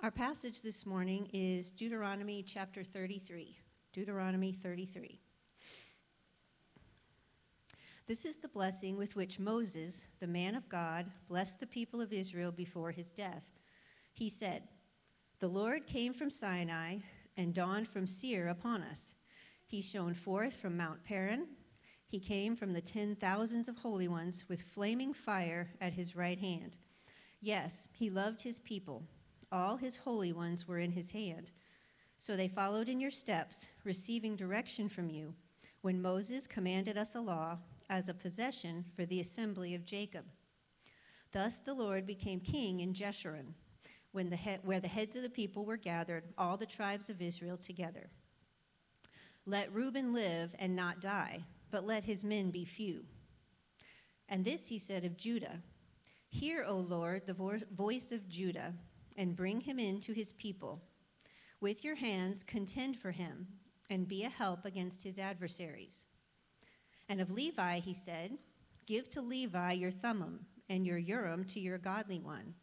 Our passage this morning is Deuteronomy chapter 33. Deuteronomy 33. This is the blessing with which Moses, the man of God, blessed the people of Israel before his death. He said, The Lord came from Sinai and dawned from Seir upon us. He shone forth from Mount Paran. He came from the ten thousands of holy ones with flaming fire at his right hand. Yes, he loved his people. All his holy ones were in his hand. So they followed in your steps, receiving direction from you, when Moses commanded us a law as a possession for the assembly of Jacob. Thus the Lord became king in Jeshurun, when the he- where the heads of the people were gathered, all the tribes of Israel together. Let Reuben live and not die, but let his men be few. And this he said of Judah Hear, O Lord, the vo- voice of Judah, and bring him in to his people. With your hands contend for him, and be a help against his adversaries. And of Levi he said, Give to Levi your Thummim, and your Urim to your godly one,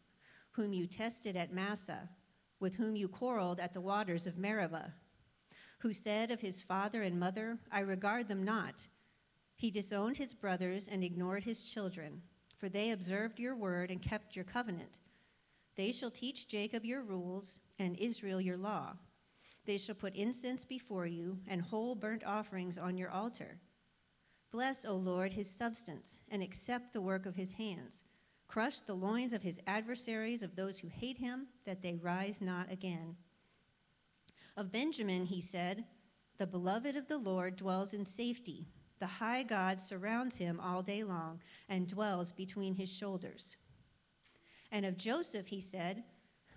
whom you tested at Massah, with whom you quarreled at the waters of Meribah, who said of his father and mother, I regard them not. He disowned his brothers and ignored his children, for they observed your word and kept your covenant. They shall teach Jacob your rules and Israel your law. They shall put incense before you and whole burnt offerings on your altar. Bless, O Lord, his substance, and accept the work of his hands. Crush the loins of his adversaries, of those who hate him, that they rise not again. Of Benjamin he said, The beloved of the Lord dwells in safety. The high God surrounds him all day long and dwells between his shoulders. And of Joseph he said,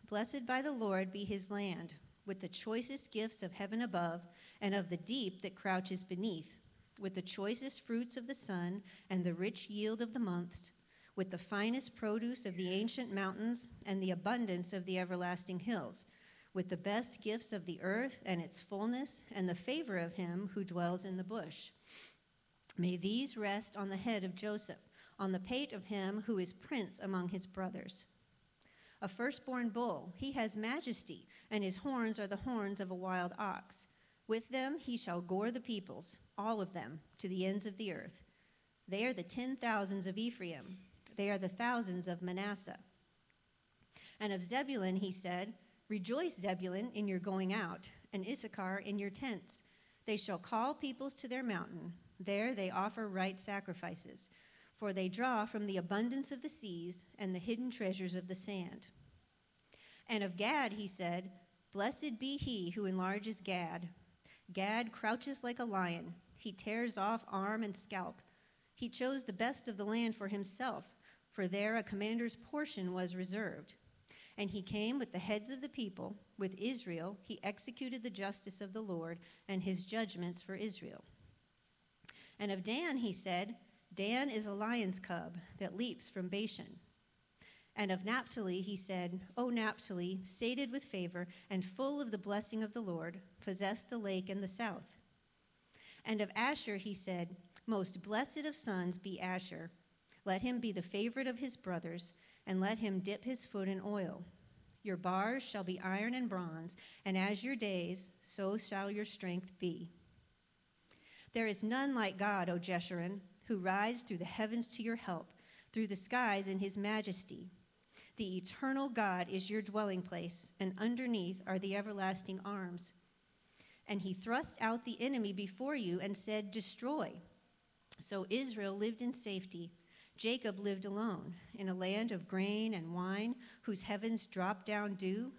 Blessed by the Lord be his land, with the choicest gifts of heaven above, and of the deep that crouches beneath with the choicest fruits of the sun and the rich yield of the months, with the finest produce of the ancient mountains and the abundance of the everlasting hills, with the best gifts of the earth and its fullness and the favor of him who dwells in the bush. May these rest on the head of Joseph, on the pate of him who is prince among his brothers. A firstborn bull, he has majesty, and his horns are the horns of a wild ox. With them he shall gore the peoples all of them, to the ends of the earth. They are the ten thousands of Ephraim, they are the thousands of Manasseh. And of Zebulun he said, Rejoice, Zebulun, in your going out, and Issachar in your tents. They shall call peoples to their mountain. There they offer right sacrifices, for they draw from the abundance of the seas and the hidden treasures of the sand. And of Gad he said, Blessed be he who enlarges Gad. Gad crouches like a lion he tears off arm and scalp. He chose the best of the land for himself, for there a commander's portion was reserved. And he came with the heads of the people. With Israel, he executed the justice of the Lord and his judgments for Israel. And of Dan he said, Dan is a lion's cub that leaps from Bashan. And of Naphtali he said, O Naphtali, sated with favor and full of the blessing of the Lord, possess the lake in the south. And of Asher he said, Most blessed of sons be Asher. Let him be the favorite of his brothers, and let him dip his foot in oil. Your bars shall be iron and bronze, and as your days, so shall your strength be. There is none like God, O Jeshurun, who rides through the heavens to your help, through the skies in his majesty. The eternal God is your dwelling place, and underneath are the everlasting arms. And he thrust out the enemy before you and said, Destroy. So Israel lived in safety. Jacob lived alone in a land of grain and wine, whose heavens drop down dew.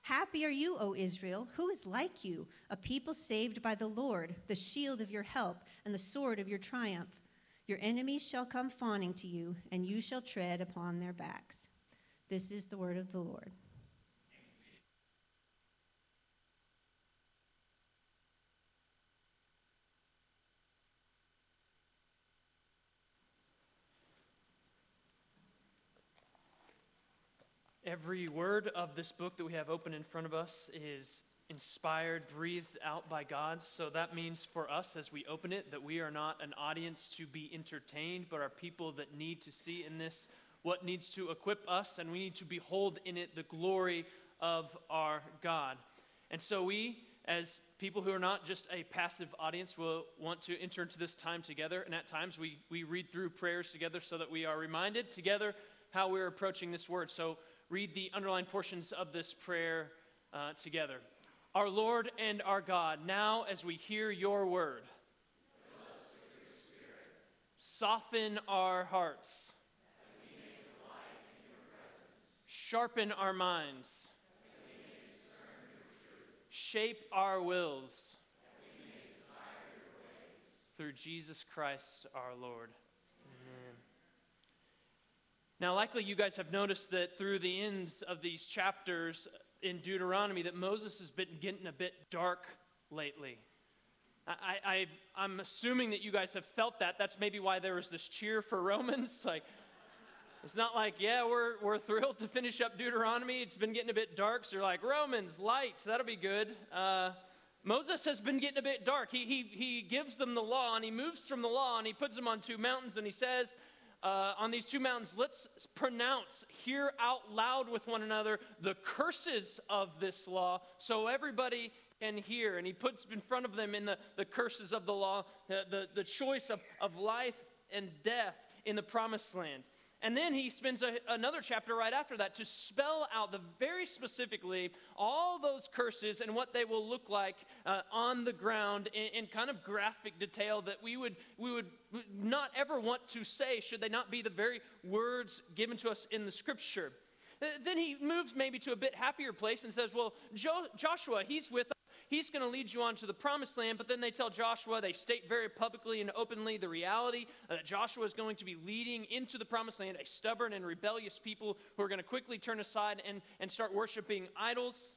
Happy are you, O Israel, who is like you, a people saved by the Lord, the shield of your help and the sword of your triumph. Your enemies shall come fawning to you, and you shall tread upon their backs. This is the word of the Lord. Every word of this book that we have open in front of us is inspired, breathed out by God. So that means for us as we open it that we are not an audience to be entertained, but are people that need to see in this what needs to equip us, and we need to behold in it the glory of our God. And so we, as people who are not just a passive audience, will want to enter into this time together. And at times we, we read through prayers together so that we are reminded together how we're approaching this word. So read the underlined portions of this prayer uh, together. Our Lord and our God, now as we hear your word, soften our hearts, sharpen our minds, shape our wills through Jesus Christ our Lord. Amen. Now, likely you guys have noticed that through the ends of these chapters in Deuteronomy, that Moses has been getting a bit dark lately. I, I, am assuming that you guys have felt that. That's maybe why there was this cheer for Romans. Like, it's not like, yeah, we're, we're thrilled to finish up Deuteronomy. It's been getting a bit dark. So you're like, Romans, light, that'll be good. Uh, Moses has been getting a bit dark. He, he, he gives them the law and he moves from the law and he puts them on two mountains and he says, uh, on these two mountains, let's pronounce, hear out loud with one another the curses of this law so everybody can hear. And he puts in front of them in the, the curses of the law, the, the, the choice of, of life and death in the promised land. And then he spends a, another chapter right after that to spell out the very specifically all those curses and what they will look like uh, on the ground in, in, kind of graphic detail that we would, we would not ever want to say should they not be the very words given to us in the scripture. Uh, then he moves maybe to a bit happier place and says, Well, jo- Joshua, he's with us he's going to lead you on to the promised land. But then they tell Joshua, they state very publicly and openly the reality that Joshua is going to be leading into the promised land a stubborn and rebellious people who are going to quickly turn aside and, and start worshiping idols.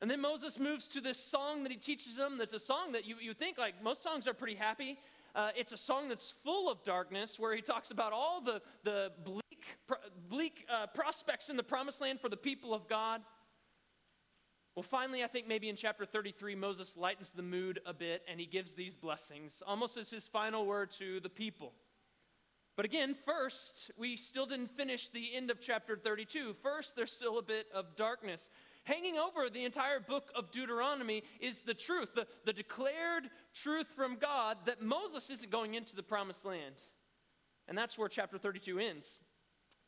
And then Moses moves to this song that he teaches them. That's a song that you, you think, like, most songs are pretty happy. Uh, it's a song that's full of darkness where he talks about all the, the bleak, bleak uh, prospects in the promised land for the people of God. Well, finally, I think maybe in chapter 33, Moses lightens the mood a bit and he gives these blessings, almost as his final word to the people. But again, first, we still didn't finish the end of chapter 32. First, there's still a bit of darkness. Hanging over the entire book of Deuteronomy is the truth, the, the declared truth from God that Moses isn't going into the promised land. And that's where chapter 32 ends.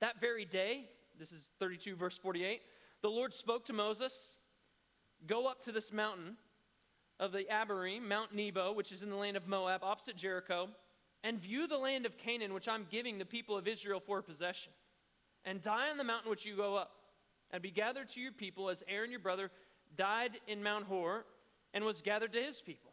That very day, this is 32, verse 48, the Lord spoke to Moses Go up to this mountain of the Abarim, Mount Nebo, which is in the land of Moab, opposite Jericho, and view the land of Canaan, which I'm giving the people of Israel for possession. And die on the mountain which you go up, and be gathered to your people as Aaron your brother died in Mount Hor and was gathered to his people.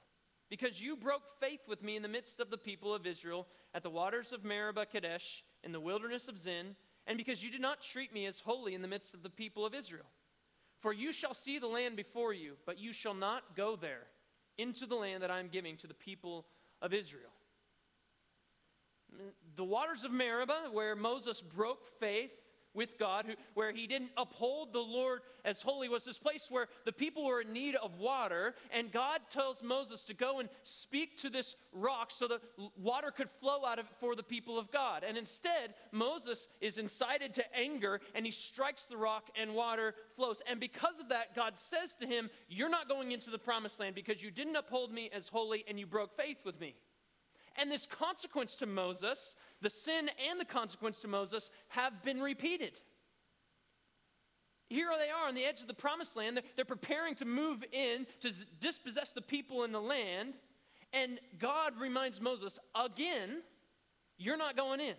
Because you broke faith with me in the midst of the people of Israel at the waters of Meribah Kadesh in the wilderness of Zin, and because you did not treat me as holy in the midst of the people of Israel. For you shall see the land before you, but you shall not go there into the land that I am giving to the people of Israel. The waters of Meribah, where Moses broke faith, with God, who, where he didn't uphold the Lord as holy, was this place where the people were in need of water. And God tells Moses to go and speak to this rock so that water could flow out of it for the people of God. And instead, Moses is incited to anger and he strikes the rock and water flows. And because of that, God says to him, You're not going into the promised land because you didn't uphold me as holy and you broke faith with me. And this consequence to Moses the sin and the consequence to Moses have been repeated. Here they are on the edge of the promised land. They're, they're preparing to move in to dispossess the people in the land. And God reminds Moses again, you're not going in.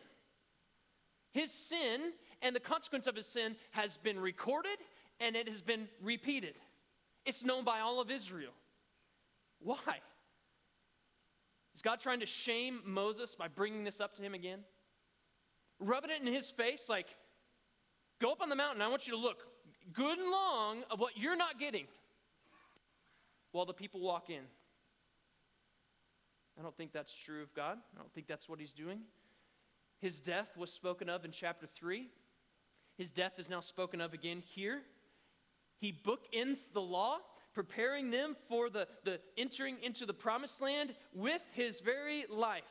His sin and the consequence of his sin has been recorded and it has been repeated. It's known by all of Israel. Why? Is God trying to shame Moses by bringing this up to him again? Rubbing it in his face like, go up on the mountain. I want you to look good and long of what you're not getting while the people walk in. I don't think that's true of God. I don't think that's what he's doing. His death was spoken of in chapter 3. His death is now spoken of again here. He bookends the law preparing them for the, the entering into the promised land with his very life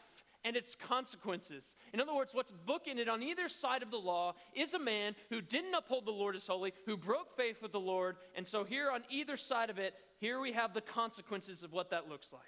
and its consequences. In other words, what's bookended on either side of the law is a man who didn't uphold the Lord as holy, who broke faith with the Lord. And so, here on either side of it, here we have the consequences of what that looks like.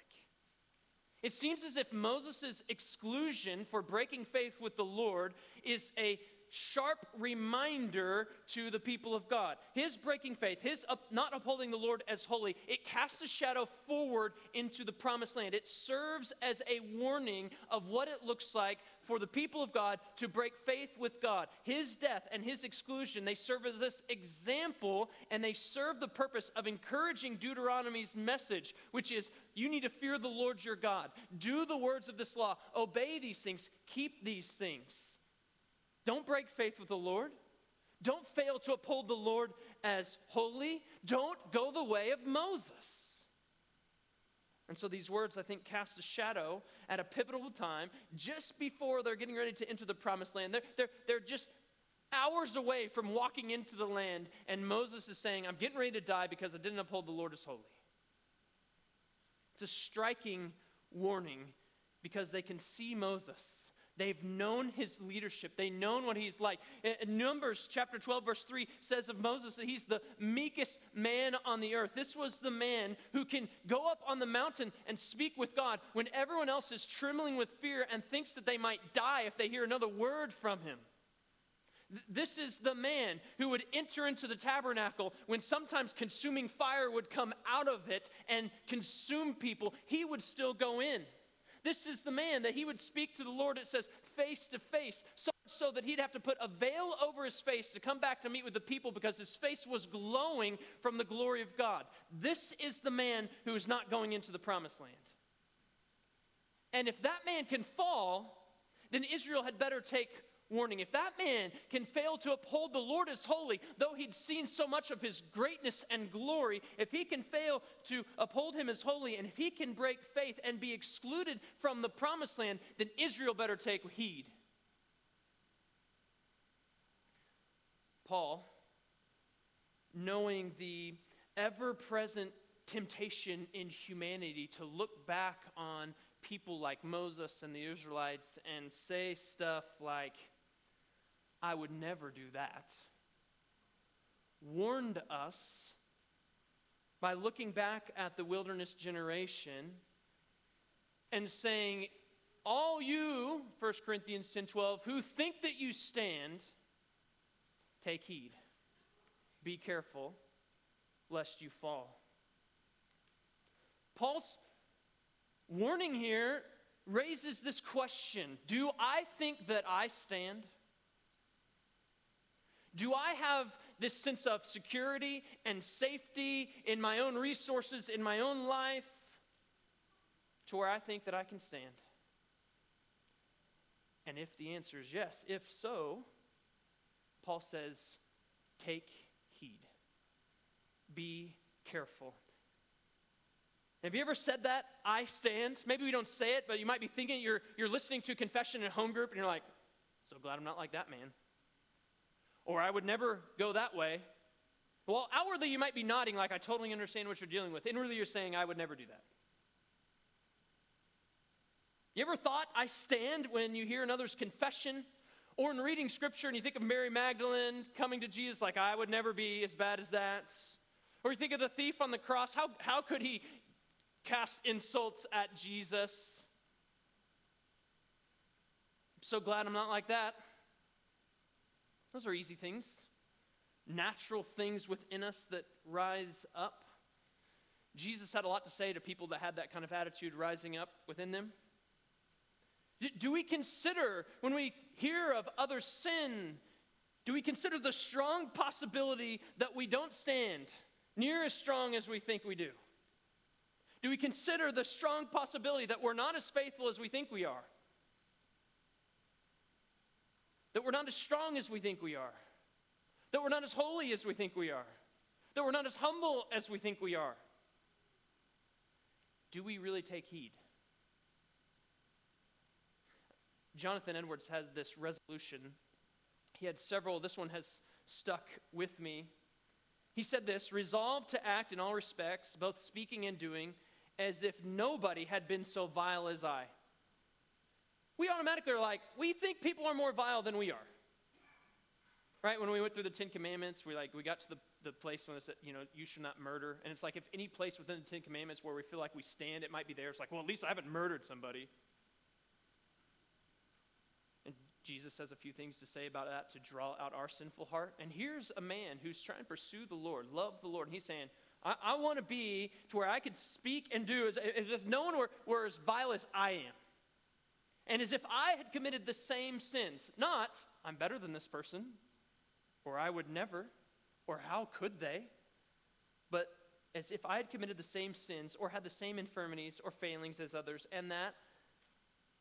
It seems as if Moses' exclusion for breaking faith with the Lord is a sharp reminder to the people of God. His breaking faith, his up, not upholding the Lord as holy, it casts a shadow forward into the promised land. It serves as a warning of what it looks like for the people of God to break faith with God. His death and his exclusion, they serve as this example and they serve the purpose of encouraging Deuteronomy's message, which is you need to fear the Lord your God, do the words of this law, obey these things, keep these things. Don't break faith with the Lord. Don't fail to uphold the Lord as holy. Don't go the way of Moses. And so these words, I think, cast a shadow at a pivotal time just before they're getting ready to enter the promised land. They're, they're, they're just hours away from walking into the land, and Moses is saying, I'm getting ready to die because I didn't uphold the Lord as holy. It's a striking warning because they can see Moses They've known his leadership. They've known what he's like. In Numbers chapter 12, verse 3 says of Moses that he's the meekest man on the earth. This was the man who can go up on the mountain and speak with God when everyone else is trembling with fear and thinks that they might die if they hear another word from him. This is the man who would enter into the tabernacle when sometimes consuming fire would come out of it and consume people. He would still go in. This is the man that he would speak to the Lord, it says, face to face, so so that he'd have to put a veil over his face to come back to meet with the people because his face was glowing from the glory of God. This is the man who is not going into the promised land. And if that man can fall, then Israel had better take warning. If that man can fail to uphold the Lord as holy, though he'd seen so much of his greatness and glory, if he can fail to uphold him as holy, and if he can break faith and be excluded from the promised land, then Israel better take heed. Paul, knowing the ever present temptation in humanity to look back on people like Moses and the Israelites and say stuff like, I would never do that, warned us by looking back at the wilderness generation and saying, All you, 1 Corinthians 10 12, who think that you stand, take heed. Be careful, lest you fall. Paul's warning here raises this question Do I think that I stand? Do I have this sense of security and safety in my own resources, in my own life, to where I think that I can stand? And if the answer is yes, if so, Paul says, take heed. Be careful. Have you ever said that? I stand. Maybe we don't say it, but you might be thinking you're, you're listening to confession in home group and you're like, so glad I'm not like that man or I would never go that way. Well, outwardly you might be nodding like I totally understand what you're dealing with. Inwardly you're saying, I would never do that. You ever thought I stand when you hear another's confession? Or in reading scripture and you think of Mary Magdalene coming to Jesus like, I would never be as bad as that. Or you think of the thief on the cross, how, how could he cast insults at Jesus? I'm so glad I'm not like that. Those are easy things, natural things within us that rise up. Jesus had a lot to say to people that had that kind of attitude rising up within them. Do we consider, when we hear of other sin, do we consider the strong possibility that we don't stand near as strong as we think we do? Do we consider the strong possibility that we're not as faithful as we think we are? That we're not as strong as we think we are, that we're not as holy as we think we are, that we're not as humble as we think we are. Do we really take heed? Jonathan Edwards had this resolution. He had several, this one has stuck with me. He said this resolve to act in all respects, both speaking and doing, as if nobody had been so vile as I. we automatically are like, we think people are more vile than we are. Right? When we went through the Ten Commandments, we like we got to the, the place when it said, you know, you should not murder. And it's like if any place within the Ten Commandments where we feel like we stand, it might be there. It's like, well, at least I haven't murdered somebody. And Jesus has a few things to say about that to draw out our sinful heart. And here's a man who's trying to pursue the Lord, love the Lord. And he's saying, I, I want to be to where I could speak and do as, as if no one were, were as vile as I am. And as if I had committed the same sins. Not, I'm better than this person, or I would never, or how could they? But as if I had committed the same sins, or had the same infirmities or failings as others, and that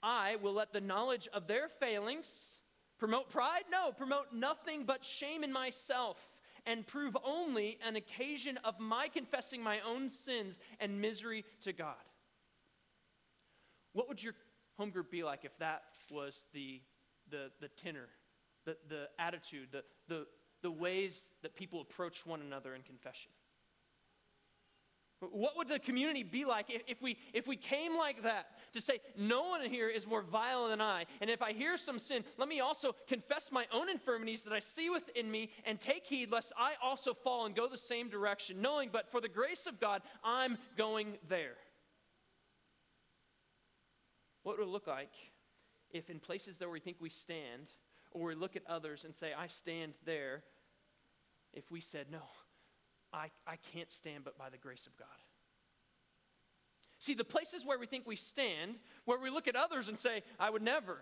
I will let the knowledge of their failings promote pride? No, promote nothing but shame in myself and prove only an occasion of my confessing my own sins and misery to God. What would your home group be like if that was the, the, the tenor, the, the attitude, the, the, the ways that people approach one another in confession? What would the community be like if, if, we, if we came like that to say, No one here is more vile than I, and if I hear some sin, let me also confess my own infirmities that I see within me and take heed lest I also fall and go the same direction, knowing, but for the grace of God, I'm going there. What would it look like if, in places that we think we stand, or we look at others and say, I stand there, if we said, No, I, I can't stand but by the grace of God? See, the places where we think we stand, where we look at others and say, I would never,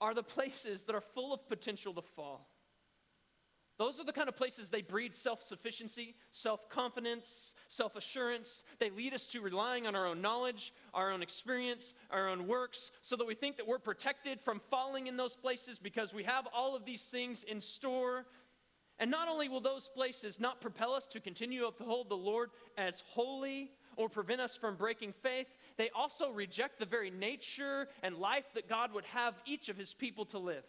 are the places that are full of potential to fall. Those are the kind of places they breed self sufficiency, self confidence, self assurance. They lead us to relying on our own knowledge, our own experience, our own works, so that we think that we're protected from falling in those places because we have all of these things in store. And not only will those places not propel us to continue to uphold the Lord as holy or prevent us from breaking faith, they also reject the very nature and life that God would have each of his people to live.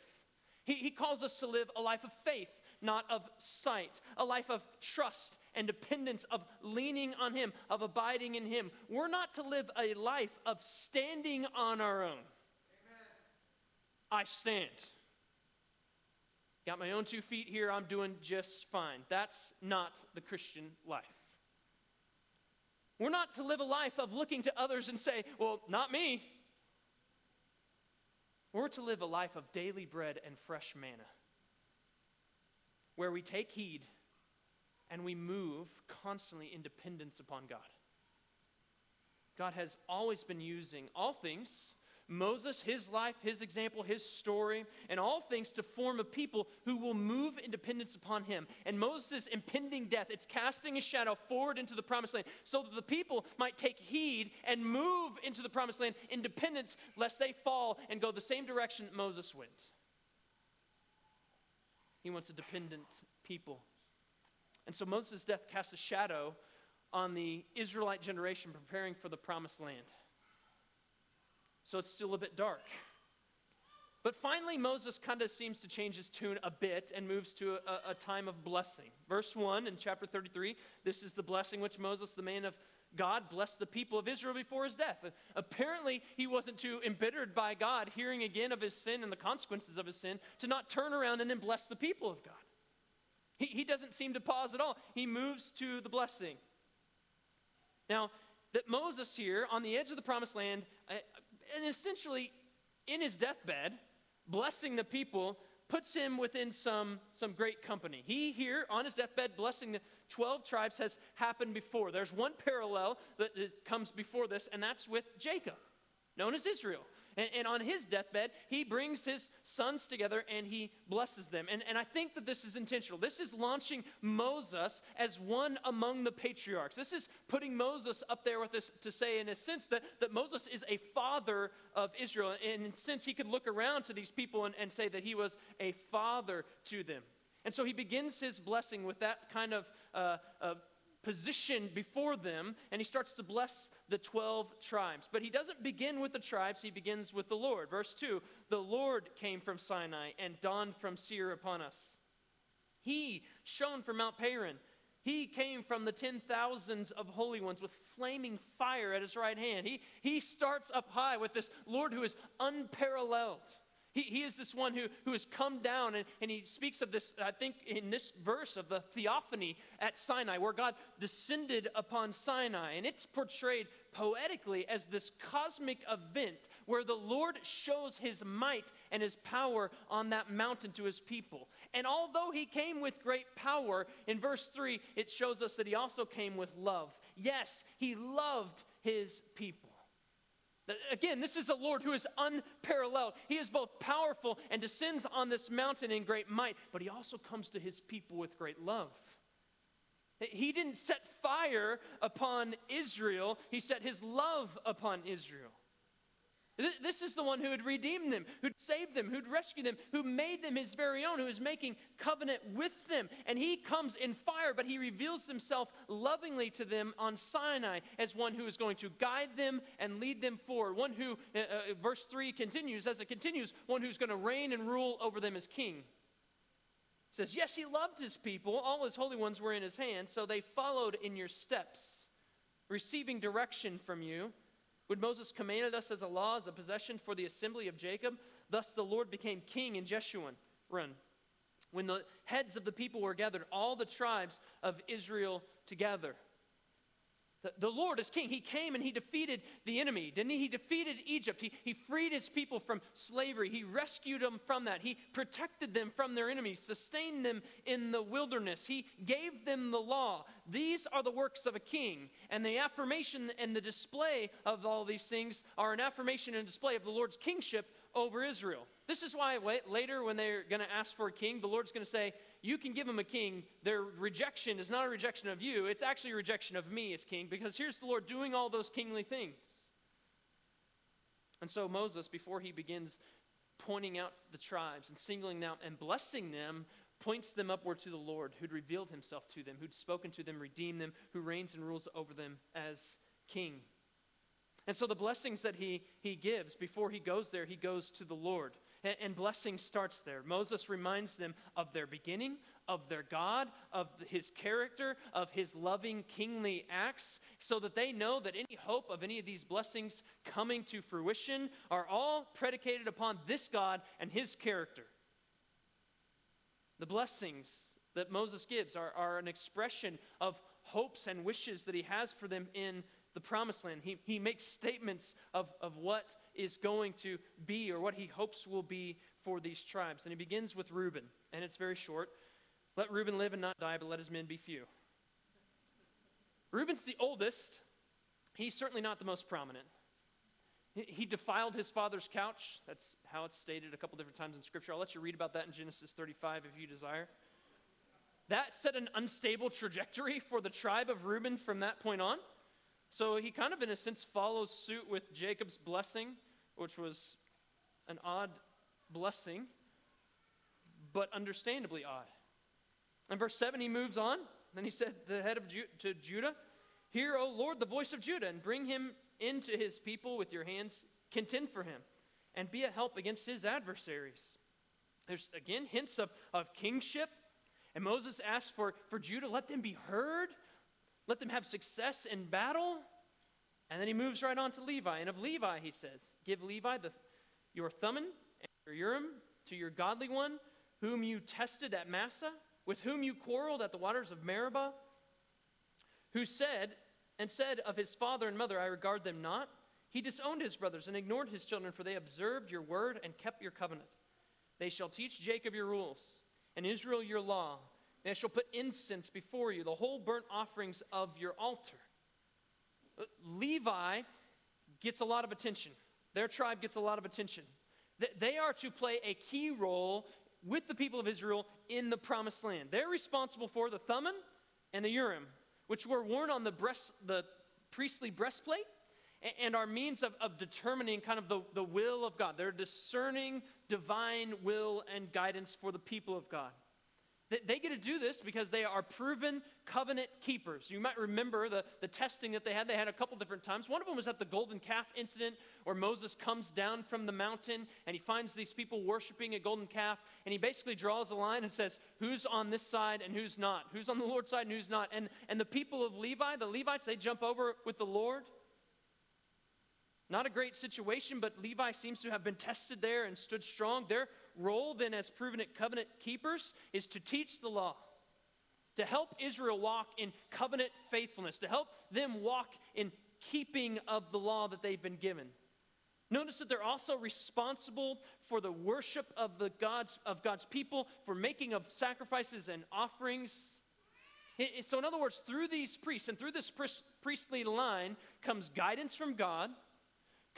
He, he calls us to live a life of faith not of sight, a life of trust and dependence, of leaning on Him, of abiding in Him. We're not to live a life of standing on our own. Amen. I stand. Got my own two feet here, I'm doing just fine. That's not the Christian life. We're not to live a life of looking to others and say, well, not me. We're to live a life of daily bread and fresh manna where we take heed and we move constantly in dependence upon God. God has always been using all things Moses, his life, his example, his story, and all things to form a people who will move in dependence upon him. And Moses' impending death, it's casting a shadow forward into the promised land so that the people might take heed and move into the promised land in dependence lest they fall and go the same direction Moses went. He wants a dependent people. And so Moses' death casts a shadow on the Israelite generation preparing for the promised land. So it's still a bit dark. But finally, Moses kind of seems to change his tune a bit and moves to a, a, time of blessing. Verse 1 in chapter 33 this is the blessing which Moses, the man of God blessed the people of Israel before his death. Apparently, he wasn't too embittered by God hearing again of his sin and the consequences of his sin to not turn around and then bless the people of God. He, he doesn't seem to pause at all. He moves to the blessing. Now, that Moses here on the edge of the promised land, uh, and essentially in his deathbed, blessing the people, puts him within some, some great company. He here on his deathbed, blessing the 12 tribes has happened before. There's one parallel that is, comes before this, and that's with Jacob, known as Israel. And, and, on his deathbed, he brings his sons together and he blesses them. And, and I think that this is intentional. This is launching Moses as one among the patriarchs. This is putting Moses up there with us to say, in a sense, that, that Moses is a father of Israel. And sense, he could look around to these people and, and say that he was a father to them. And so he begins his blessing with that kind of uh, uh, position before them, and he starts to bless the 12 tribes. But he doesn't begin with the tribes, he begins with the Lord. Verse 2 The Lord came from Sinai and dawned from Seir upon us. He shone from Mount Paran He came from the ten thousands of holy ones with flaming fire at his right hand. He, he starts up high with this Lord who is unparalleled. He, he is this one who, who has come down, and, and he speaks of this, I think, in this verse of the theophany at Sinai, where God descended upon Sinai. And it's portrayed poetically as this cosmic event where the Lord shows his might and his power on that mountain to his people. And although he came with great power, in verse 3, it shows us that he also came with love. Yes, he loved his people. Again, this is a Lord who is unparalleled. He is both powerful and descends on this mountain in great might, but he also comes to his people with great love. He didn't set fire upon Israel, he set his love upon Israel. This is the one who had redeemed them, who'd saved them, who'd rescued them, who made them his very own, who is making covenant with them. And he comes in fire, but he reveals himself lovingly to them on Sinai as one who is going to guide them and lead them forward. One who, uh, uh, verse 3 continues, as it continues, one who's going to reign and rule over them as king. It says, Yes, he loved his people. All his holy ones were in his hand, so they followed in your steps, receiving direction from you. When Moses commanded us as a law, as a possession for the assembly of Jacob, thus the Lord became king in Jeshurun. When the heads of the people were gathered, all the tribes of Israel together. The, Lord is king. He came and he defeated the enemy, didn't he? He defeated Egypt. He, he freed his people from slavery. He rescued them from that. He protected them from their enemies, sustained them in the wilderness. He gave them the law. These are the works of a king. And the affirmation and the display of all these things are an affirmation and display of the Lord's kingship over Israel. This is why later, when they're going to ask for a king, the Lord's going to say, You can give them a king. Their rejection is not a rejection of you, it's actually a rejection of me as king, because here's the Lord doing all those kingly things. And so Moses, before he begins pointing out the tribes and singling them out and blessing them, points them upward to the Lord, who'd revealed himself to them, who'd spoken to them, redeemed them, who reigns and rules over them as king. And so the blessings that he, he gives before he goes there, he goes to the Lord. And, blessing starts there. Moses reminds them of their beginning, of their God, of his character, of his loving kingly acts, so that they know that any hope of any of these blessings coming to fruition are all predicated upon this God and his character. The blessings that Moses gives are, are an expression of hopes and wishes that he has for them in the promised land. He, he makes statements of, of what is going to be or what he hopes will be for these tribes. And he begins with Reuben, and it's very short. Let Reuben live and not die, but let his men be few. Reuben's the oldest. He's certainly not the most prominent. He defiled his father's couch. That's how it's stated a couple different times in Scripture. I'll let you read about that in Genesis 35 if you desire. That set an unstable trajectory for the tribe of Reuben from that point on. So he kind of, in a sense, follows suit with Jacob's blessing, which was an odd blessing, but understandably odd. In verse 7, he moves on. Then he said, The head of Ju- to Judah, Hear, O Lord, the voice of Judah, and bring him into his people with your hands. Contend for him, and be a help against his adversaries. There's, again, hints of, of kingship. And Moses asks for, for Judah, let them be heard let them have success in battle. And then he moves right on to Levi. And of Levi, he says, Give Levi the, your Thummim and your Urim to your godly one, whom you tested at Massah, with whom you quarreled at the waters of Meribah, who said, and said of his father and mother, I regard them not. He disowned his brothers and ignored his children, for they observed your word and kept your covenant. They shall teach Jacob your rules, and Israel your law, They shall put incense before you, the whole burnt offerings of your altar. Uh, Levi gets a lot of attention. Their tribe gets a lot of attention. They are to play a key role with the people of Israel in the promised land. They're responsible for the Thummim and the Urim, which were worn on the, breast, the priestly breastplate and are means of, of determining kind of the, the will of God. They're discerning divine will and guidance for the people of God. They, they get to do this because they are proven covenant keepers. You might remember the, the testing that they had. They had a couple different times. One of them was at the golden calf incident where Moses comes down from the mountain and he finds these people worshiping a golden calf. And he basically draws a line and says, Who's on this side and who's not? Who's on the Lord's side and who's not? And, and the people of Levi, the Levites, they jump over with the Lord. Not a great situation, but Levi seems to have been tested there and stood strong. Their role, then, as proven covenant keepers, is to teach the law, to help Israel walk in covenant faithfulness, to help them walk in keeping of the law that they've been given. Notice that they're also responsible for the worship of the God's of God's people, for making of sacrifices and offerings. So, in other words, through these priests and through this priestly line comes guidance from God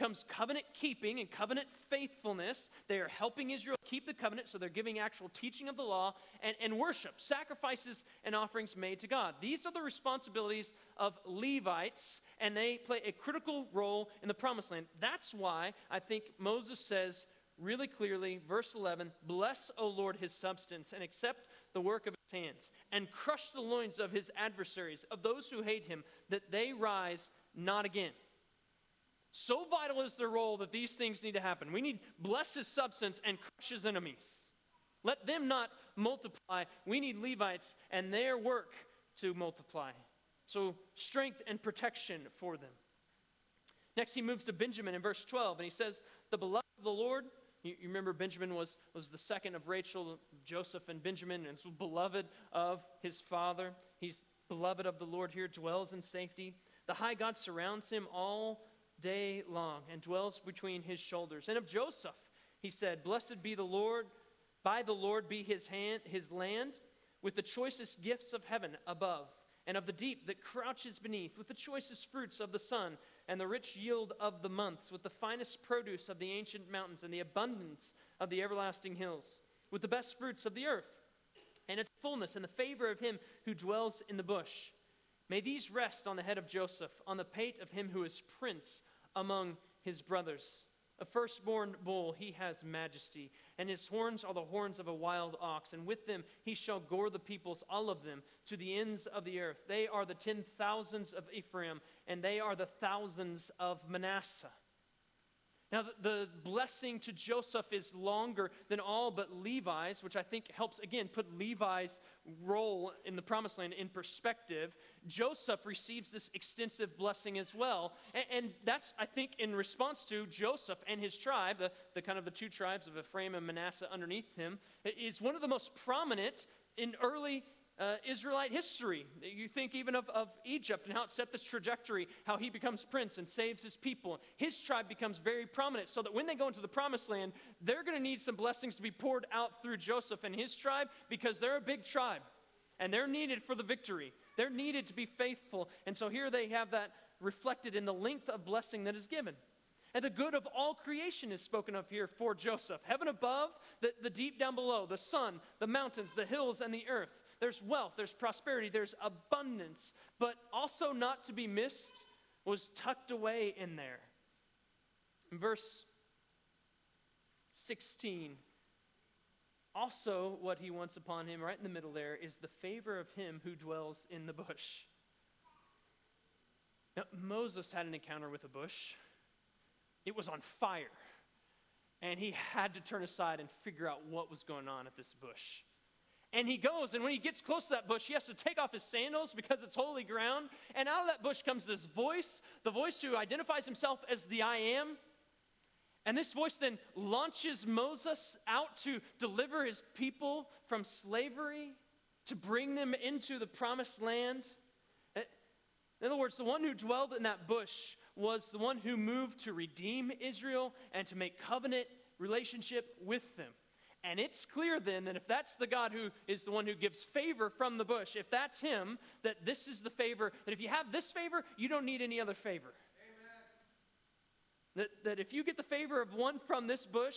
comes covenant keeping and covenant faithfulness. They are helping Israel keep the covenant, so they're giving actual teaching of the law and, and worship, sacrifices and offerings made to God. These are the responsibilities of Levites, and they play a critical role in the promised land. That's why I think Moses says really clearly, verse 11 Bless, O Lord, his substance, and accept the work of his hands, and crush the loins of his adversaries, of those who hate him, that they rise not again. So vital is their role that these things need to happen. We need bless his substance and crush his enemies. Let them not multiply. We need Levites and their work to multiply. So strength and protection for them. Next, he moves to Benjamin in verse 12, and he says, The beloved of the Lord. You, remember Benjamin was, was the second of Rachel, Joseph, and Benjamin, and so beloved of his father. He's beloved of the Lord here, dwells in safety. The high God surrounds him all day long and dwells between his shoulders. And of Joseph, he said, Blessed be the Lord, by the Lord be his hand, his land, with the choicest gifts of heaven above, and of the deep that crouches beneath, with the choicest fruits of the sun, and the rich yield of the months, with the finest produce of the ancient mountains, and the abundance of the everlasting hills, with the best fruits of the earth, and its fullness, and the favor of him who dwells in the bush. May these rest on the head of Joseph, on the pate of him who is prince among his brothers. A firstborn bull, he has majesty, and his horns are the horns of a wild ox, and with them he shall gore the peoples, all of them, to the ends of the earth. They are the ten thousands of Ephraim, and they are the thousands of Manasseh. Now, the blessing to Joseph is longer than all but Levi's, which I think helps, again, put Levi's role in the promised land in perspective. Joseph receives this extensive blessing as well. And, and that's, I think, in response to Joseph and his tribe, the, the kind of the two tribes of Ephraim and Manasseh underneath him, is one of the most prominent in early uh, Israelite history. You think even of, of Egypt and how it set this trajectory, how he becomes prince and saves his people. His tribe becomes very prominent so that when they go into the promised land, they're going to need some blessings to be poured out through Joseph and his tribe because they're a big tribe and they're needed for the victory. They're needed to be faithful. And so here they have that reflected in the length of blessing that is given. And the good of all creation is spoken of here for Joseph. Heaven above, the, the deep down below, the sun, the mountains, the hills, and the earth. There's wealth, there's prosperity, there's abundance, but also not to be missed was tucked away in there. In verse 16, also what he wants upon him, right in the middle there, is the favor of him who dwells in the bush. Now, Moses had an encounter with a bush. It was on fire. And he had to turn aside and figure out what was going on at this bush. And he goes, and when he gets close to that bush, he has to take off his sandals because it's holy ground. And out of that bush comes this voice, the voice who identifies himself as the I am. And this voice then launches Moses out to deliver his people from slavery, to bring them into the promised land. Eh, in other words, the one who dwelled in that bush was the one who moved to redeem Israel and to make covenant relationship with them. And it's clear then that if that's the God who is the one who gives favor from the bush, if that's him, that this is the favor, that if you have this favor, you don't need any other favor. That, that if you get the favor of one from this bush,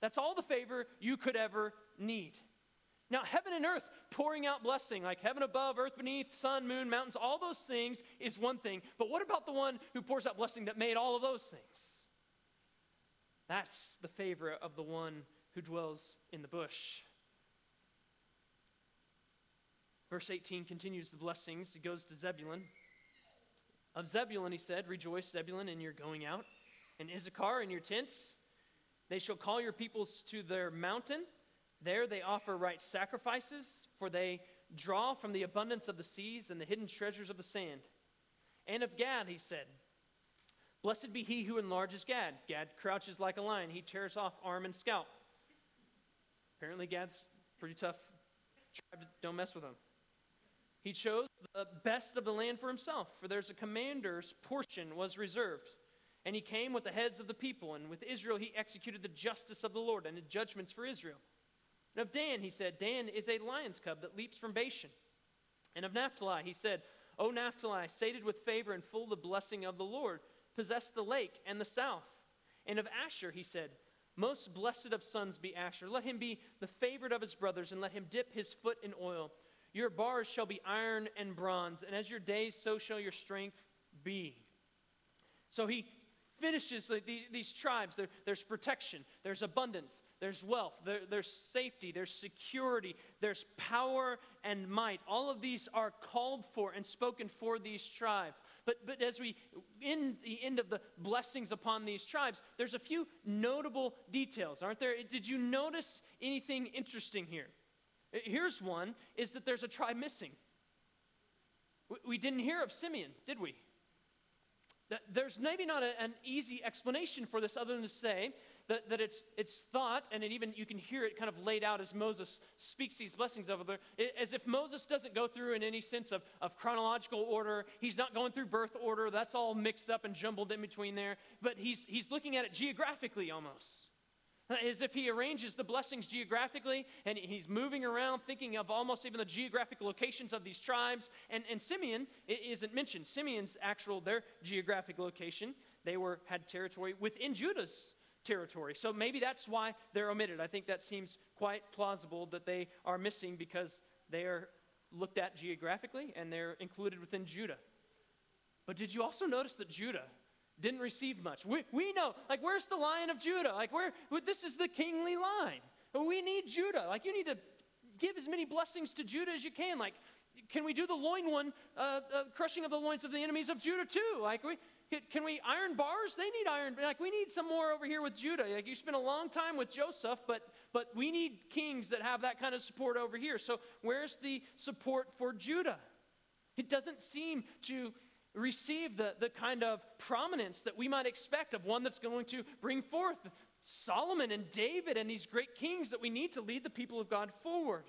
that's all the favor you could ever need. Now, heaven and earth pouring out blessing, like heaven above, earth beneath, sun, moon, mountains, all those things is one thing. But what about the one who pours out blessing that made all of those things? That's the favor of the one who dwells in the bush. Verse 18 continues the blessings. He goes to Zebulun. Of Zebulun, he said, Rejoice, Zebulun, in your going out, and Issachar in your tents. They shall call your peoples to their mountain. There they offer right sacrifices, for they draw from the abundance of the seas and the hidden treasures of the sand. And of Gad, he said, Blessed be he who enlarges Gad. Gad crouches like a lion, he tears off arm and scalp. Apparently, Gad's pretty tough. Don't mess with him. He chose the best of the land for himself, for there's a commander's portion was reserved. And he came with the heads of the people, and with Israel he executed the justice of the Lord and the judgments for Israel. And of Dan, he said, Dan is a lion's cub that leaps from Bashan. And of Naphtali, he said, O Naphtali, sated with favor and full the blessing of the Lord, possess the lake and the south. And of Asher, he said, Most blessed of sons be Asher. Let him be the favorite of his brothers, and let him dip his foot in oil. Your bars shall be iron and bronze, and as your days, so shall your strength be. So he finishes these, these tribes. There, there's protection, there's abundance, there's wealth, there, there's safety, there's security, there's power and might. All of these are called for and spoken for these tribes. But, but as we, in the end of the blessings upon these tribes, there's a few notable details, aren't there? Did you notice anything interesting here? Here's one is that there's a tribe missing. We didn't hear of Simeon, did we? There's maybe not a, an easy explanation for this other than to say that, that it's, it's thought, and it even you can hear it kind of laid out as Moses speaks these blessings over there, as if Moses doesn't go through in any sense of, of chronological order. He's not going through birth order. That's all mixed up and jumbled in between there. But he's, he's looking at it geographically almost uh, as if he arranges the blessings geographically and he's moving around thinking of almost even the geographic locations of these tribes and, and simeon isn't mentioned simeon's actual their geographic location they were had territory within judah's territory so maybe that's why they're omitted i think that seems quite plausible that they are missing because they are looked at geographically and they're included within judah but did you also notice that judah didn't receive much. We, we know, like, where's the lion of Judah? Like, where, this is the kingly line. We need Judah. Like, you need to give as many blessings to Judah as you can. Like, can we do the loin one, uh, uh, crushing of the loins of the enemies of Judah too? Like, we, can we iron bars? They need iron. Like, we need some more over here with Judah. Like, you spent a long time with Joseph, but, but we need kings that have that kind of support over here. So, where's the support for Judah? It doesn't seem to receive the, the kind of prominence that we might expect of one that's going to bring forth Solomon and David and these great kings that we need to lead the people of God forward.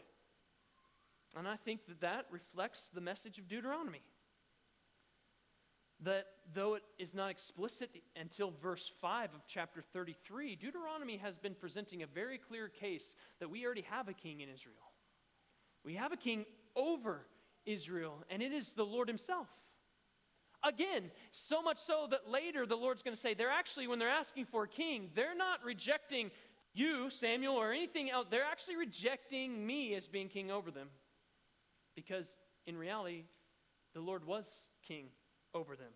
And I think that that reflects the message of Deuteronomy. That though it is not explicit until verse 5 of chapter 33, Deuteronomy has been presenting a very clear case that we already have a king in Israel. We have a king over Israel, and it is the Lord Himself. Again, so much so that later the Lord's going to say, they're actually, when they're asking for a king, they're not rejecting you, Samuel, or anything else. They're actually rejecting me as being king over them. Because in reality, the Lord was king over them.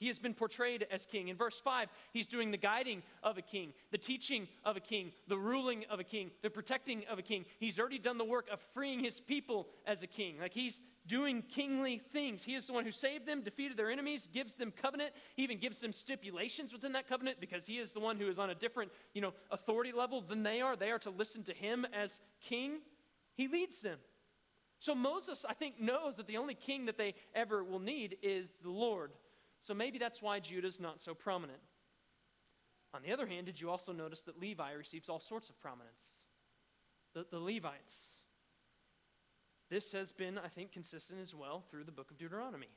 He has been portrayed as king. In verse 5, he's doing the guiding of a king, the teaching of a king, the ruling of a king, the protecting of a king. He's already done the work of freeing his people as a king. Like he's doing kingly things. He is the one who saved them, defeated their enemies, gives them covenant. He even gives them stipulations within that covenant because he is the one who is on a different, you know, authority level than they are. They are to listen to him as king. He leads them. So Moses, I think, knows that the only king that they ever will need is the Lord. So maybe that's why Judah's not so prominent. On the other hand, did you also notice that Levi receives all sorts of prominence? The, the Levites. This has been, I think, consistent as well through the book of Deuteronomy.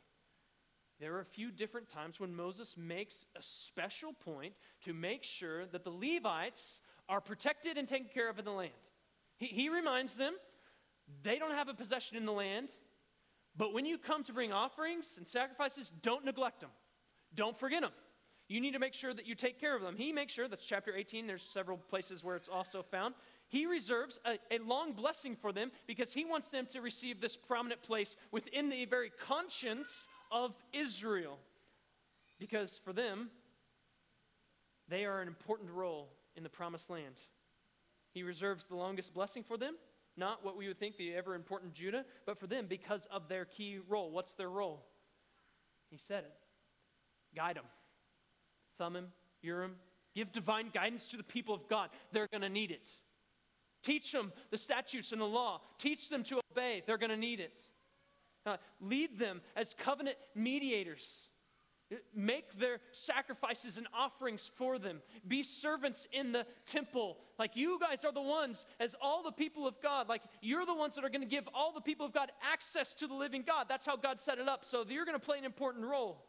There are a few different times when Moses makes a special point to make sure that the Levites are protected and taken care of in the land. He, he reminds them they don't have a possession in the land, but when you come to bring offerings and sacrifices, don't neglect them. Don't forget them. You need to make sure that you take care of them. He makes sure, that's chapter 18, there's several places where it's also found. He reserves a, a, long blessing for them because he wants them to receive this prominent place within the very conscience of Israel. Because for them, they are an important role in the promised land. He reserves the longest blessing for them not what we would think the ever important Judah, but for them because of their key role. What's their role? He said it guide them, thumb Thummim, Urim, give divine guidance to the people of God. They're going to need it. Teach them the statutes and the law. Teach them to obey. They're going to need it. Uh, lead them as covenant mediators. Make their sacrifices and offerings for them. Be servants in the temple. Like you guys are the ones, as all the people of God, like you're the ones that are going to give all the people of God access to the living God. That's how God set it up. So you're going to play an important role.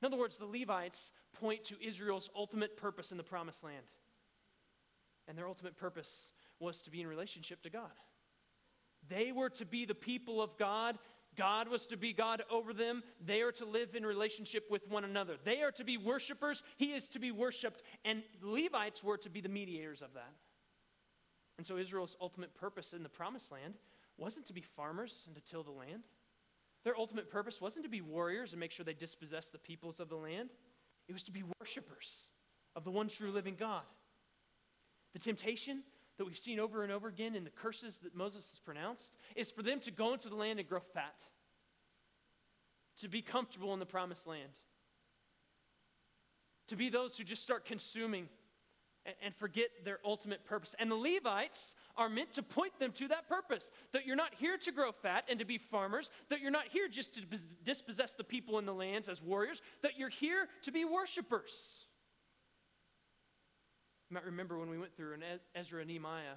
In other words, the Levites point to Israel's ultimate purpose in the promised land. And their ultimate purpose was to be in relationship to God. They were to be the people of God. God was to be God over them. They are to live in relationship with one another. They are to be worshipers. He is to be worshiped. And Levites were to be the mediators of that. And so Israel's ultimate purpose in the promised land wasn't to be farmers and to till the land. Their ultimate purpose wasn't to be warriors and make sure they dispossessed the peoples of the land. It was to be worshipers of the one true living God. The temptation that we've seen over and over again in the curses that Moses has pronounced is for them to go into the land and grow fat, to be comfortable in the promised land, to be those who just start consuming and forget their ultimate purpose. And the Levites are meant to point them to that purpose that you're not here to grow fat and to be farmers, that you're not here just to dispossess the people in the lands as warriors, that you're here to be worshipers. You might remember when we went through in Ezra and Nehemiah.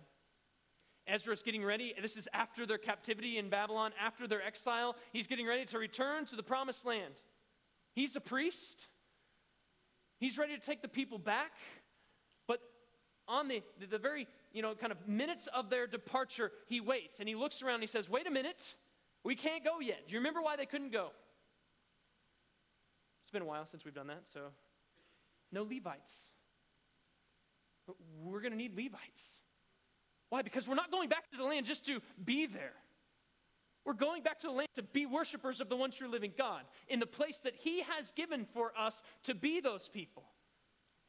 Ezra's getting ready. This is after their captivity in Babylon, after their exile. He's getting ready to return to the promised land. He's a priest. He's ready to take the people back. But on the, the very, you know, kind of minutes of their departure, he waits and he looks around and he says, Wait a minute, we can't go yet. Do you remember why they couldn't go? It's been a while since we've done that, so no Levites. We're going to need Levites. Why? Because we're not going back to the land just to be there. We're going back to the land to be worshipers of the one true living God in the place that He has given for us to be those people.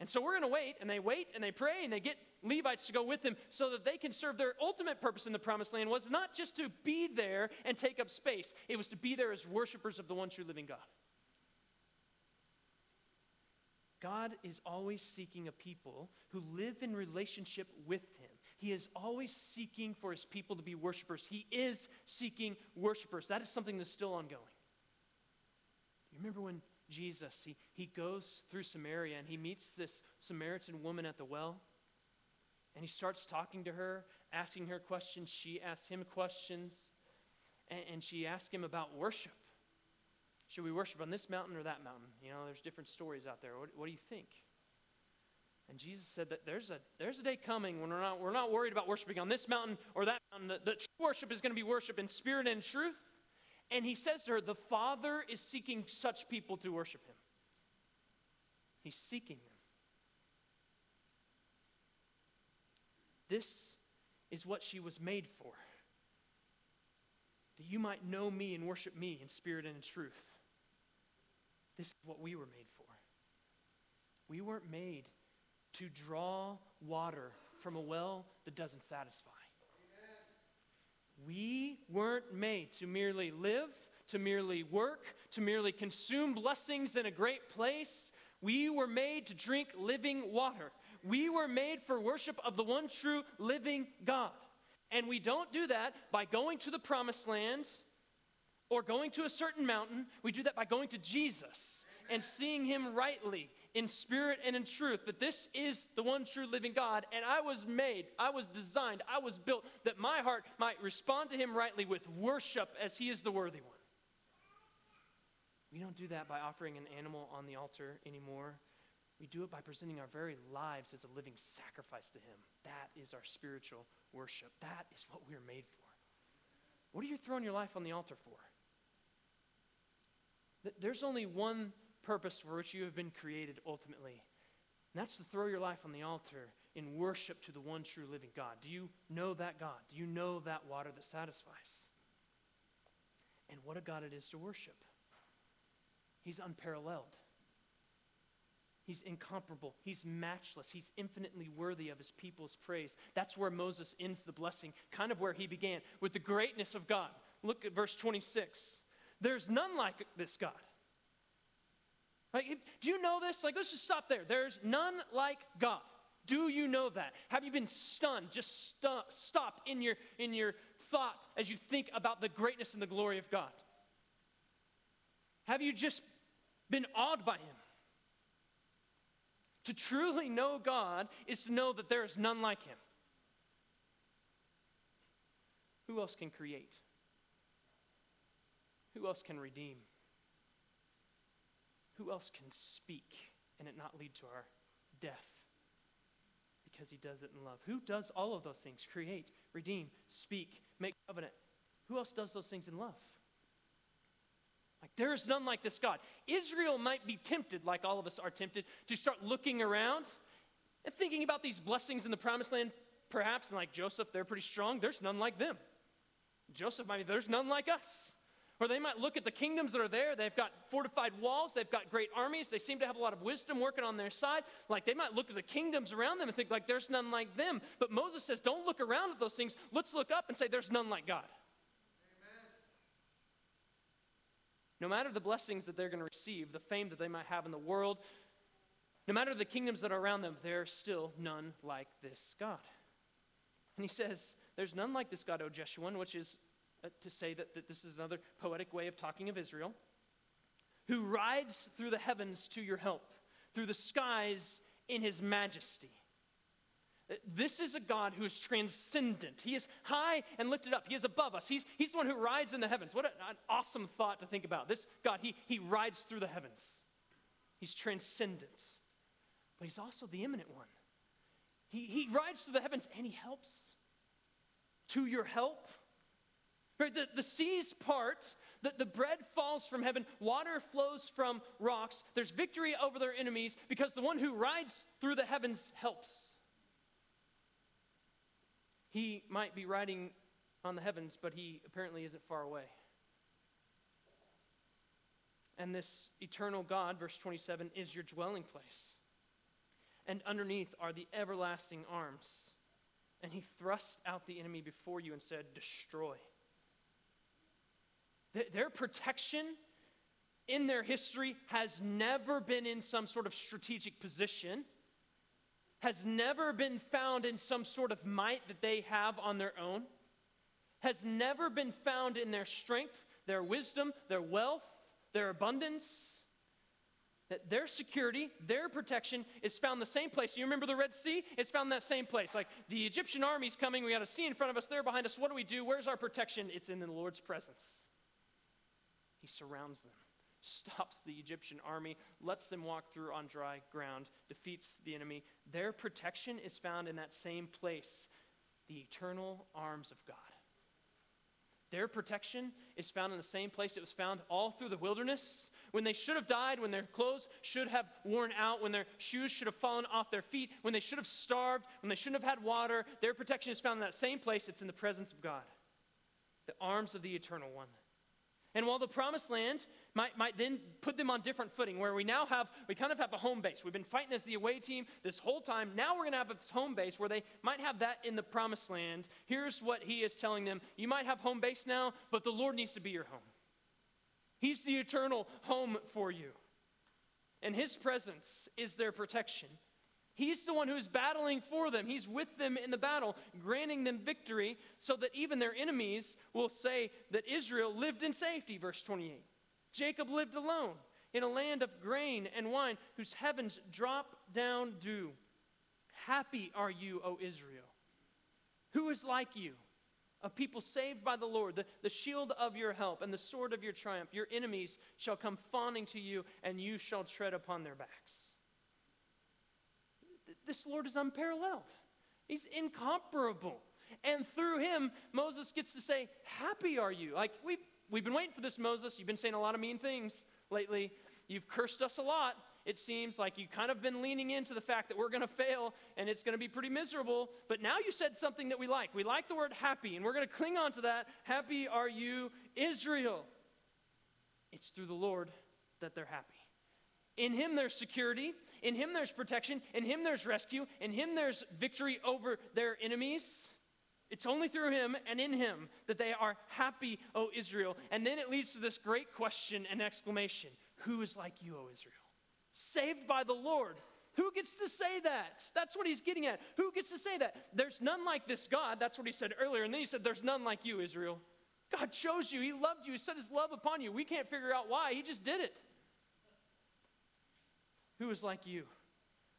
And so we're going to wait, and they wait, and they pray, and they get Levites to go with them so that they can serve their ultimate purpose in the promised land was not just to be there and take up space, it was to be there as worshipers of the one true living God. God is always seeking a people who live in relationship with Him. He is always seeking for His people to be worshipers. He is seeking worshipers. That is something that's still ongoing. You remember when Jesus, he, he goes through Samaria and he meets this Samaritan woman at the well? And he starts talking to her, asking her questions. She asks him questions. And, and she asks him about worship. Should we worship on this mountain or that mountain? You know, there's different stories out there. What, what do you think? And Jesus said that there's a, there's a day coming when we're not, we're not worried about worshiping on this mountain or that mountain. The, the true worship is going to be worship in spirit and truth. And he says to her, The Father is seeking such people to worship him. He's seeking them. This is what she was made for that you might know me and worship me in spirit and in truth. This is what we were made for. We weren't made to draw water from a well that doesn't satisfy. We weren't made to merely live, to merely work, to merely consume blessings in a great place. We were made to drink living water. We were made for worship of the one true living God. And we don't do that by going to the promised land or going to a certain mountain. We do that by going to Jesus and seeing him rightly in spirit and in truth that this is the one true living God. And I was made, I was designed, I was built that my heart might respond to him rightly with worship as he is the worthy one. We don't do that by offering an animal on the altar anymore. We do it by presenting our very lives as a living sacrifice to Him. That is our spiritual worship. That is what we are made for. What are you throwing your life on the altar for? There's only one purpose for which you have been created ultimately, and that's to throw your life on the altar in worship to the one true living God. Do you know that God? Do you know that water that satisfies? And what a God it is to worship. He's unparalleled. He's incomparable. He's matchless. He's infinitely worthy of his people's praise. That's where Moses ends the blessing, kind of where he began, with the greatness of God. Look at verse 26. There's none like this God. Like, if, do you know this? Like, let's just stop there. There's none like God. Do you know that? Have you been stunned? Just stu- stop in your, in your thought as you think about the greatness and the glory of God. Have you just been awed by Him? To truly know God is to know that there is none like Him. Who else can create? Who else can redeem? Who else can speak and it not lead to our death? Because he does it in love. Who does all of those things? Create, redeem, speak, make covenant. Who else does those things in love? Like, there is none like this God. Israel might be tempted, like all of us are tempted, to start looking around and thinking about these blessings in the promised land, perhaps, and like Joseph, they're pretty strong. There's none like them. Joseph might be, there's none like us. Or they might look at the kingdoms that are there. They've got fortified walls, they've got great armies, they seem to have a lot of wisdom working on their side. Like they might look at the kingdoms around them and think, like, there's none like them. But Moses says, don't look around at those things. Let's look up and say, there's none like God. No matter the blessings that they're going to receive, the fame that they might have in the world, no matter the kingdoms that are around them, there's still none like this God. And he says, There's none like this God, O Jeshurun, which is uh, to say that, that this is another poetic way of talking of Israel, who rides through the heavens to your help, through the skies in his majesty. Uh, this is a God who is transcendent. He is high and lifted up. He is above us. He's, he's the one who rides in the heavens. What an awesome thought to think about. This God, he, he rides through the heavens. He's transcendent. But he's also the immanent one. He, he rides through the heavens and he helps. To your help, Right? The, the seas part, the, the bread falls from heaven, water flows from rocks. There's victory over their enemies because the one who rides through the heavens helps. He might be riding on the heavens, but he apparently isn't far away. And this eternal God, verse 27, is your dwelling place. And underneath are the everlasting arms. And he thrust out the enemy before you and said, Destroy. Their protection in their history has never been in some sort of strategic position, has never been found in some sort of might that they have on their own, has never been found in their strength, their wisdom, their wealth, their abundance. That their security, their protection is found the same place. You remember the Red Sea? It's found that same place. Like the Egyptian army's coming, we got a sea in front of us, they're behind us. What do we do? Where's our protection? It's in the Lord's presence. He surrounds them, stops the Egyptian army, lets them walk through on dry ground, defeats the enemy. Their protection is found in that same place, the eternal arms of God. Their protection is found in the same place it was found all through the wilderness. When they should have died, when their clothes should have worn out, when their shoes should have fallen off their feet, when they should have starved, when they shouldn't have had water, their protection is found in that same place. It's in the presence of God, the arms of the eternal one. And while the promised land might, might then put them on different footing, where we now have, we kind of have a home base. We've been fighting as the away team this whole time. Now we're going to have this home base where they might have that in the promised land. Here's what he is telling them You might have home base now, but the Lord needs to be your home. He's the eternal home for you. And his presence is their protection. He's the one who is battling for them. He's with them in the battle, granting them victory so that even their enemies will say that Israel lived in safety, verse 28. Jacob lived alone in a land of grain and wine, whose heavens drop down dew. Happy are you, O Israel. Who is like you? A people saved by the Lord, the, the shield of your help and the sword of your triumph. Your enemies shall come fawning to you, and you shall tread upon their backs this Lord is unparalleled. He's incomparable. And through him, Moses gets to say, Happy are you. Like, we've, we've been waiting for this, Moses. You've been saying a lot of mean things lately. You've cursed us a lot. It seems like you've kind of been leaning into the fact that we're going to fail and it's going to be pretty miserable. But now you said something that we like. We like the word happy, and we're going to cling on to that. Happy are you, Israel. It's through the Lord that they're happy. In him there's security. In him there's protection. In him there's rescue. In him there's victory over their enemies. It's only through him and in him that they are happy, O Israel. And then it leads to this great question and exclamation Who is like you, O Israel? Saved by the Lord. Who gets to say that? That's what he's getting at. Who gets to say that? There's none like this God. That's what he said earlier. And then he said, There's none like you, Israel. God chose you. He loved you. He set his love upon you. We can't figure out why. He just did it. Who is like you?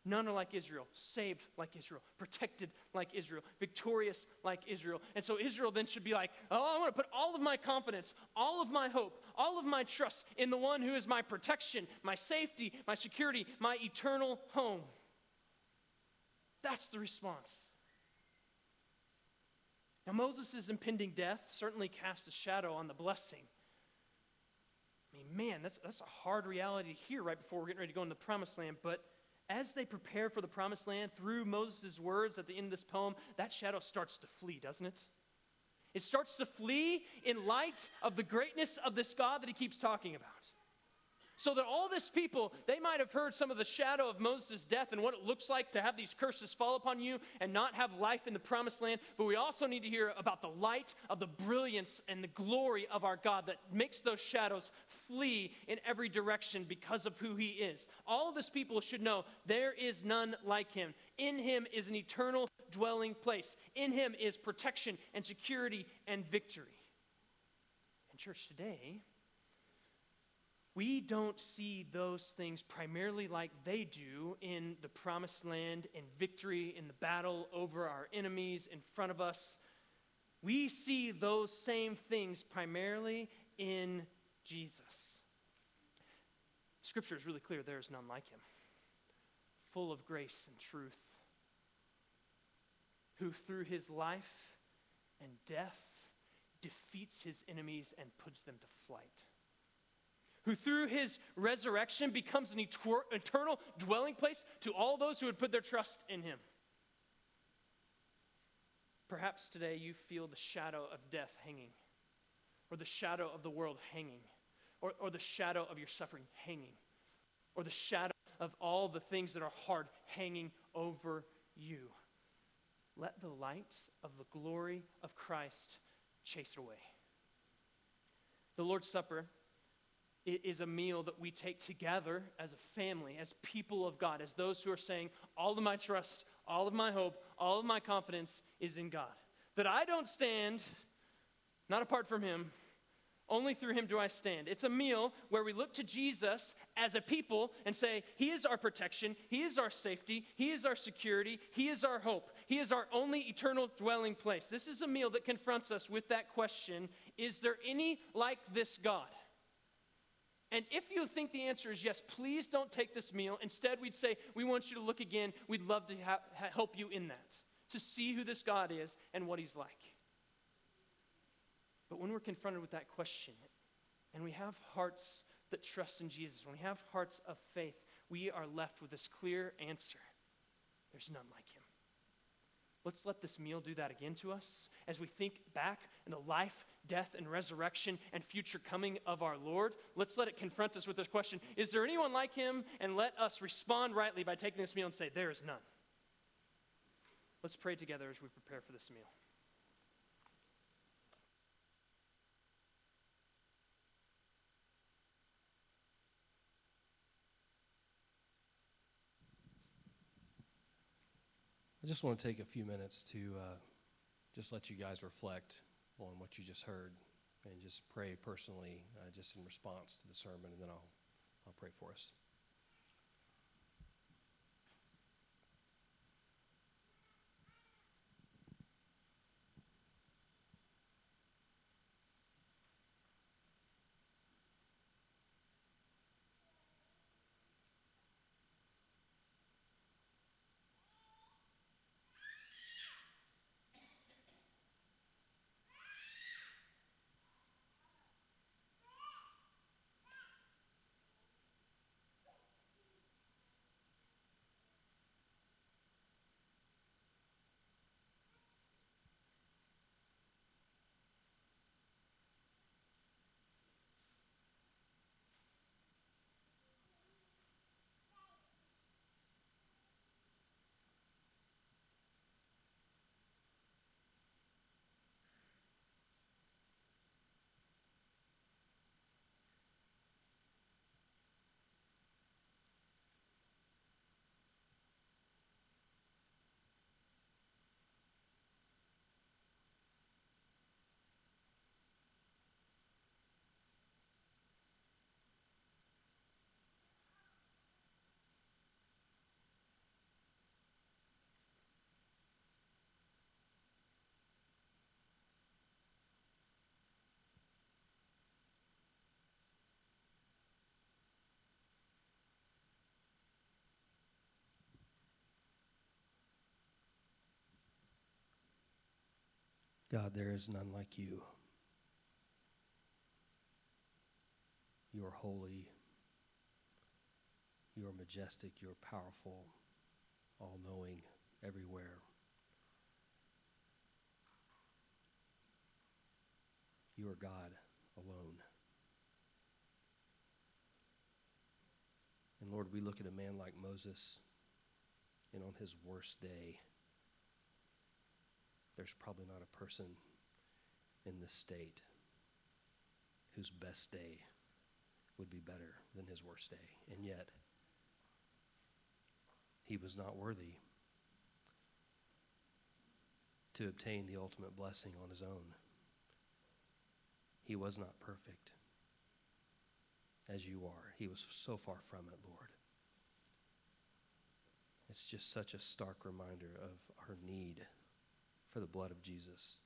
None are like Israel, saved like Israel, protected like Israel, victorious like Israel. And so Israel then should be like, oh, I want to put all of my confidence, all of my hope, all of my trust in the one who is my protection, my safety, my security, my eternal home. That's the response. Now, Moses' impending death certainly casts a shadow on the blessing. I mean, man, that's, that's a hard reality to hear right before we're getting ready to go into the promised land, but as they prepare for the promised land through Moses' words at the end of this poem, that shadow starts to flee, doesn't it? It starts to flee in light of the greatness of this God that he keeps talking about. So that all this people, they might have heard some of the shadow of Moses' death and what it looks like to have these curses fall upon you and not have life in the promised land. But we also need to hear about the light of the brilliance and the glory of our God that makes those shadows flee in every direction because of who he is. All of this people should know there is none like him. In him is an eternal dwelling place, in him is protection and security and victory. And, church, today, we don't see those things primarily like they do in the promised land and victory in the battle over our enemies in front of us. We see those same things primarily in Jesus. Scripture is really clear there is none like him, full of grace and truth, who through his life and death defeats his enemies and puts them to flight who through his resurrection becomes an eternal dwelling place to all those who would put their trust in him. Perhaps today you feel the shadow of death hanging, or the shadow of the world hanging, or, or the shadow of your suffering hanging, or the shadow of all the things that are hard hanging over you. Let the light of the glory of Christ chase it away. The Lord's Supper it is a meal that we take together as a family, as people of God, as those who are saying, All of my trust, all of my hope, all of my confidence is in God. That I don't stand, not apart from Him, only through Him do I stand. It's a meal where we look to Jesus as a people and say, He is our protection, He is our safety, He is our security, He is our hope, He is our only eternal dwelling place. This is a meal that confronts us with that question Is there any like this God? And if you think the answer is yes, please don't take this meal. Instead, we'd say, We want you to look again. We'd love to ha- help you in that, to see who this God is and what he's like. But when we're confronted with that question, and we have hearts that trust in Jesus, when we have hearts of faith, we are left with this clear answer there's none like him. Let's let this meal do that again to us as we think back in the life death, and resurrection and future coming of our Lord, let's let it confront us with this question Is there anyone like him? And let us respond rightly by taking this meal and say, There is none. Let's pray together as we prepare for this meal. I just want to take a few minutes to uh, just let you guys reflect on what you just heard and just pray personally, uh, just in response to the sermon, and then I'll, I'll pray for us. God, there is none like you. You are holy. You are majestic. You are powerful, all knowing, everywhere. You are God alone. And Lord, we look at a man like Moses, and on his worst day, there's probably not a person in this state whose best day would be better than his worst day. And yet, he was not worthy to obtain the ultimate blessing on his own. He was not perfect as you are. He was so far from it, Lord. It's just such a stark reminder of our need for the blood of Jesus.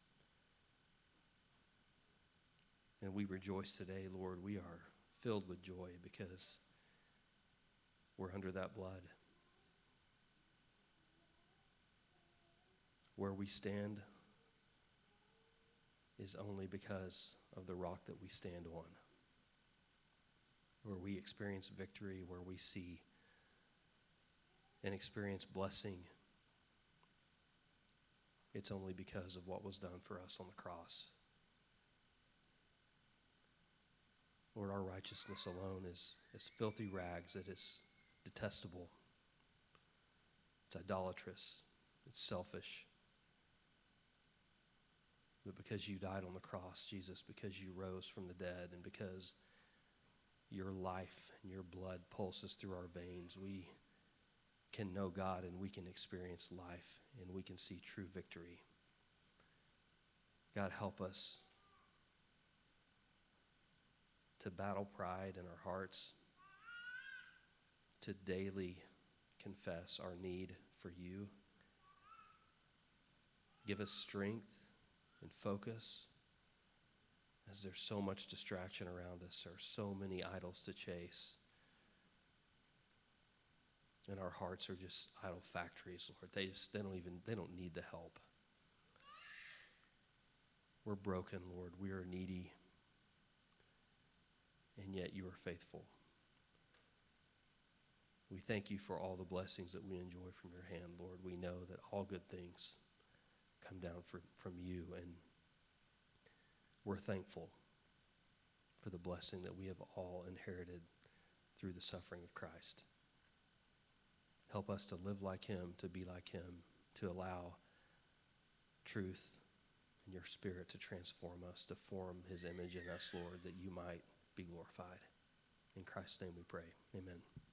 And we rejoice today, Lord. We are filled with joy because we're under that blood. Where we stand is only because of the rock that we stand on. Where we experience victory, where we see and experience blessing, it's only because of what was done for us on the cross. Lord, our righteousness alone is, is filthy rags. It is detestable. It's idolatrous. It's selfish. But because you died on the cross, Jesus, because you rose from the dead, and because your life and your blood pulses through our veins, we can know God and we can experience life and we can see true victory. God, help us to battle pride in our hearts, to daily confess our need for you. Give us strength and focus as there's so much distraction around us, there are so many idols to chase. And our hearts are just idol factories, Lord. They just they don't even they don't need the help. We're broken, Lord. We are needy. And yet you are faithful. We thank you for all the blessings that we enjoy from your hand, Lord. We know that all good things come down for, from you, and we're thankful for the blessing that we have all inherited through the suffering of Christ. Help us to live like him, to be like him, to allow truth and your spirit to transform us, to form his image in us, Lord, that you might be glorified. In Christ's name we pray. Amen.